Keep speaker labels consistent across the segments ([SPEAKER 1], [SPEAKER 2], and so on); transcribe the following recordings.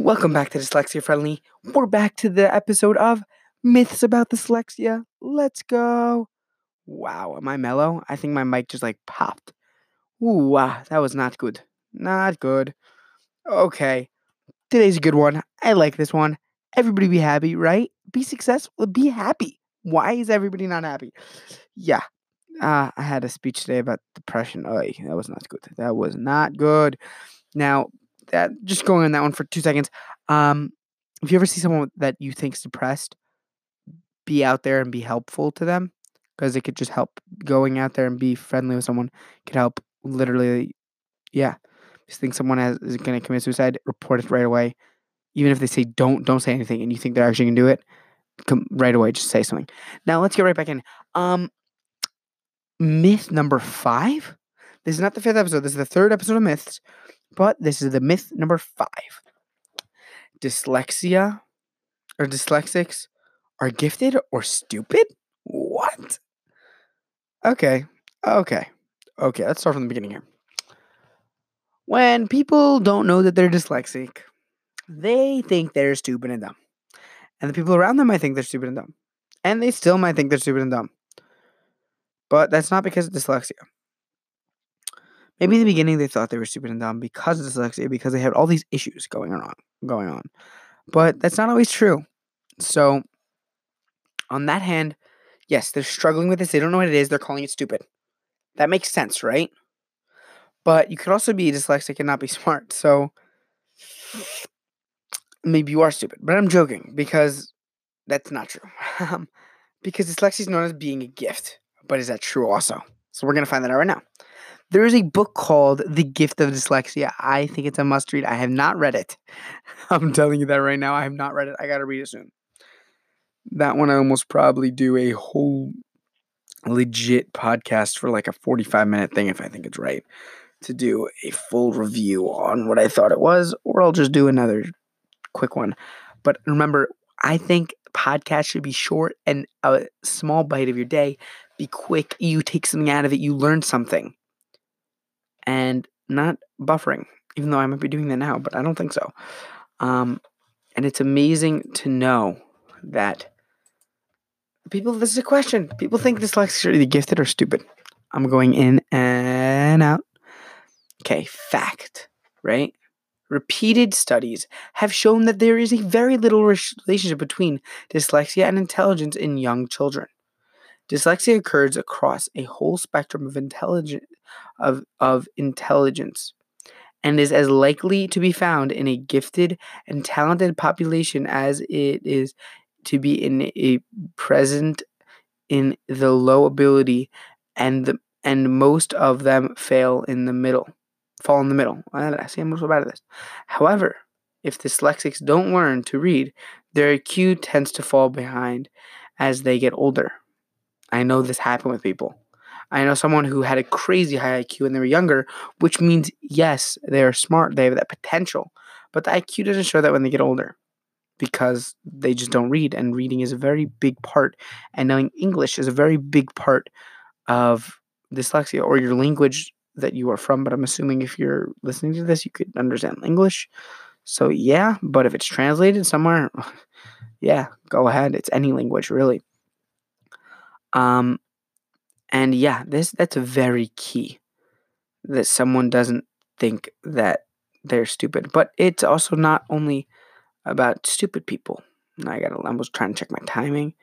[SPEAKER 1] Welcome back to Dyslexia Friendly. We're back to the episode of Myths About Dyslexia. Let's go. Wow, am I mellow? I think my mic just like popped. Ooh, wow, that was not good. Not good. Okay, today's a good one. I like this one. Everybody be happy, right? Be successful, be happy. Why is everybody not happy? Yeah, uh, I had a speech today about depression. Oh, that was not good. That was not good. Now, that just going on that one for two seconds. Um, if you ever see someone that you think's depressed, be out there and be helpful to them because it could just help. Going out there and be friendly with someone could help. Literally, yeah. Think someone has, is going to commit suicide, report it right away. Even if they say don't, don't say anything, and you think they're actually going to do it, come right away. Just say something. Now let's get right back in. Um, myth number five. This is not the fifth episode. This is the third episode of myths, but this is the myth number five. Dyslexia or dyslexics are gifted or stupid? What? Okay. Okay. Okay. Let's start from the beginning here. When people don't know that they're dyslexic, they think they're stupid and dumb. And the people around them might think they're stupid and dumb. And they still might think they're stupid and dumb. But that's not because of dyslexia. Maybe in the beginning they thought they were stupid and dumb because of dyslexia, because they had all these issues going on going on. But that's not always true. So on that hand, yes, they're struggling with this. They don't know what it is. They're calling it stupid. That makes sense, right? But you could also be dyslexic and not be smart. So maybe you are stupid. But I'm joking because that's not true. Because dyslexia is known as being a gift. But is that true also? So we're going to find that out right now. There is a book called The Gift of Dyslexia. I think it's a must read. I have not read it. I'm telling you that right now. I have not read it. I got to read it soon. That one I almost probably do a whole legit podcast for like a 45 minute thing if I think it's right to do a full review on what I thought it was, or I'll just do another quick one. But remember, I think podcasts should be short and a small bite of your day. Be quick. You take something out of it. You learn something. And not buffering, even though I might be doing that now, but I don't think so. Um, and it's amazing to know that people, this is a question. People think dyslexic are either gifted or stupid. I'm going in and out. Okay, fact, right? Repeated studies have shown that there is a very little relationship between dyslexia and intelligence in young children. Dyslexia occurs across a whole spectrum of intelligence of, of intelligence and is as likely to be found in a gifted and talented population as it is to be in a present in the low ability and the, and most of them fail in the middle fall in the middle. I see i'm so bad at this? However if dyslexics don't learn to read their IQ tends to fall behind as they get older i know this happened with people I know someone who had a crazy high IQ when they were younger, which means yes, they're smart, they have that potential. But the IQ doesn't show that when they get older because they just don't read. And reading is a very big part, and knowing English is a very big part of dyslexia or your language that you are from. But I'm assuming if you're listening to this, you could understand English. So, yeah, but if it's translated somewhere, yeah, go ahead. It's any language, really. Um, and yeah, this that's very key that someone doesn't think that they're stupid. But it's also not only about stupid people. I got I was trying to check my timing.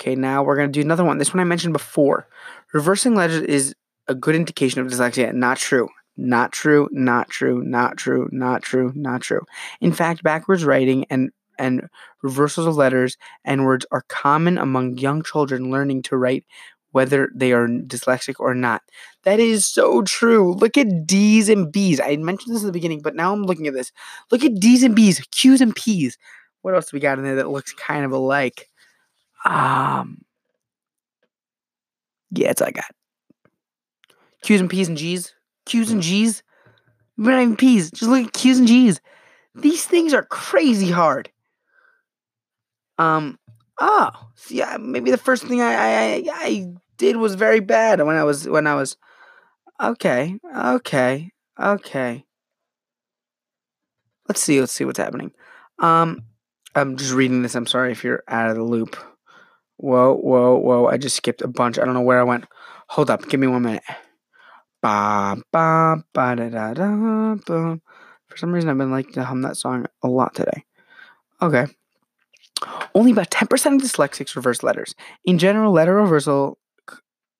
[SPEAKER 1] Okay, now we're gonna do another one. This one I mentioned before. Reversing letters is a good indication of dyslexia. Not true. Not true. Not true. Not true. Not true. Not true. In fact, backwards writing and and reversals of letters and words are common among young children learning to write whether they are dyslexic or not. That is so true. Look at D's and B's. I mentioned this in the beginning, but now I'm looking at this. Look at D's and B's, Q's and P's. What else do we got in there that looks kind of alike? Um, yeah, it's all I got. Q's and P's and G's. Q's and G's. We're not even P's. Just look at Q's and G's. These things are crazy hard. Um, oh, yeah, maybe the first thing I, I, I did was very bad when I was when I was okay, okay, okay. let's see. Let's see what's happening. Um, I'm just reading this. I'm sorry if you're out of the loop. Whoa, whoa, whoa! I just skipped a bunch. I don't know where I went. Hold up. Give me one minute. Ba ba ba da da da. Ba. For some reason, I've been like to hum that song a lot today. Okay. Only about 10% of dyslexics reverse letters. In general, letter reversal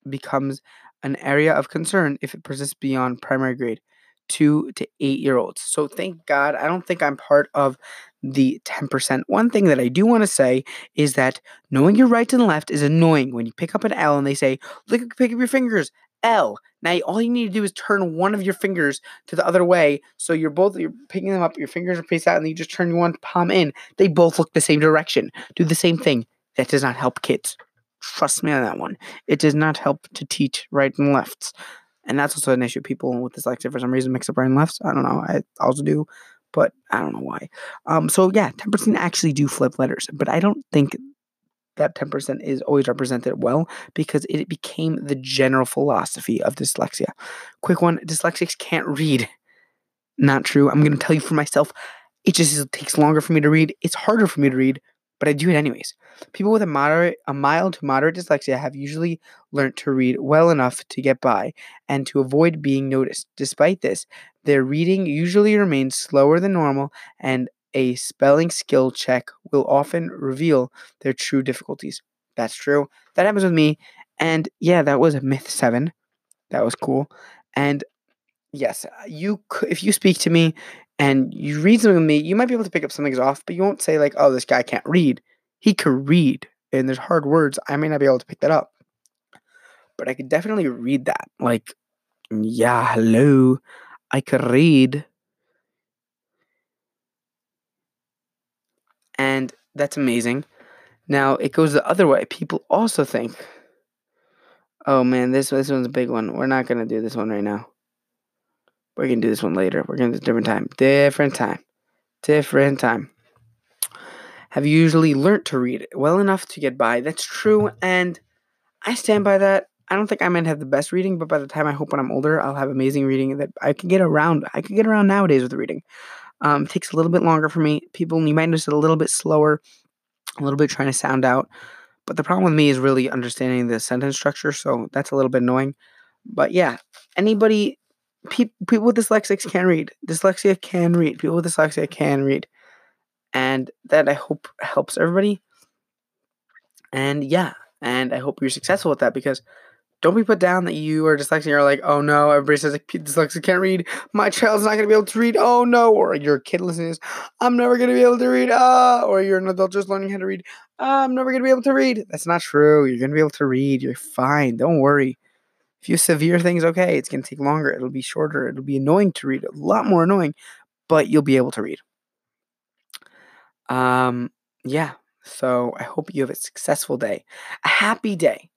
[SPEAKER 1] becomes an area of concern if it persists beyond primary grade, two to eight year olds. So thank God, I don't think I'm part of the 10%. One thing that I do want to say is that knowing your right and left is annoying when you pick up an L and they say, look, pick up your fingers. L. Now all you need to do is turn one of your fingers to the other way, so you're both you're picking them up. Your fingers are faced out, and you just turn one palm in. They both look the same direction. Do the same thing. That does not help kids. Trust me on that one. It does not help to teach right and lefts, and that's also an issue. People with dyslexia for some reason mix up right and lefts. I don't know. I also do, but I don't know why. Um. So yeah, ten percent actually do flip letters, but I don't think that 10% is always represented well because it became the general philosophy of dyslexia. Quick one dyslexics can't read. Not true. I'm going to tell you for myself. It just takes longer for me to read. It's harder for me to read, but I do it anyways. People with a moderate, a mild to moderate dyslexia have usually learned to read well enough to get by and to avoid being noticed. Despite this, their reading usually remains slower than normal and a spelling skill check will often reveal their true difficulties. That's true. That happens with me. And yeah, that was myth seven. That was cool. And yes, you if you speak to me and you read something with me, you might be able to pick up something's off, but you won't say like, "Oh, this guy can't read." He could read, and there's hard words. I may not be able to pick that up, but I could definitely read that. Like, yeah, hello, I could read. And that's amazing. Now it goes the other way. People also think, oh man, this this one's a big one. We're not gonna do this one right now. We're gonna do this one later. We're gonna do a different time. Different time. Different time. Have you usually learnt to read well enough to get by? That's true, and I stand by that. I don't think I might have the best reading, but by the time I hope when I'm older, I'll have amazing reading that I can get around. I can get around nowadays with reading. Um, takes a little bit longer for me. People, you might notice it a little bit slower, a little bit trying to sound out. But the problem with me is really understanding the sentence structure, so that's a little bit annoying. But yeah, anybody, pe- people with dyslexics can read. Dyslexia can read. People with dyslexia can read. And that I hope helps everybody. And yeah, and I hope you're successful with that because don't be put down that you are dyslexic. You're like, oh no, everybody says dyslexic can't read. My child's not gonna be able to read. Oh no, or you're kid listening to I'm never gonna be able to read. Ah, or you're an adult just learning how to read. I'm never gonna be able to read. That's not true. You're gonna be able to read. You're fine. Don't worry. If you have severe things, okay, it's gonna take longer. It'll be shorter. It'll be annoying to read. A lot more annoying, but you'll be able to read. Um, yeah. So I hope you have a successful day, a happy day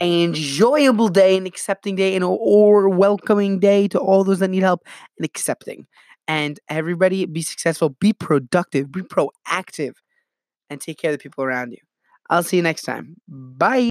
[SPEAKER 1] an enjoyable day, an accepting day, and or welcoming day to all those that need help and accepting. And everybody be successful, be productive, be proactive, and take care of the people around you. I'll see you next time. Bye.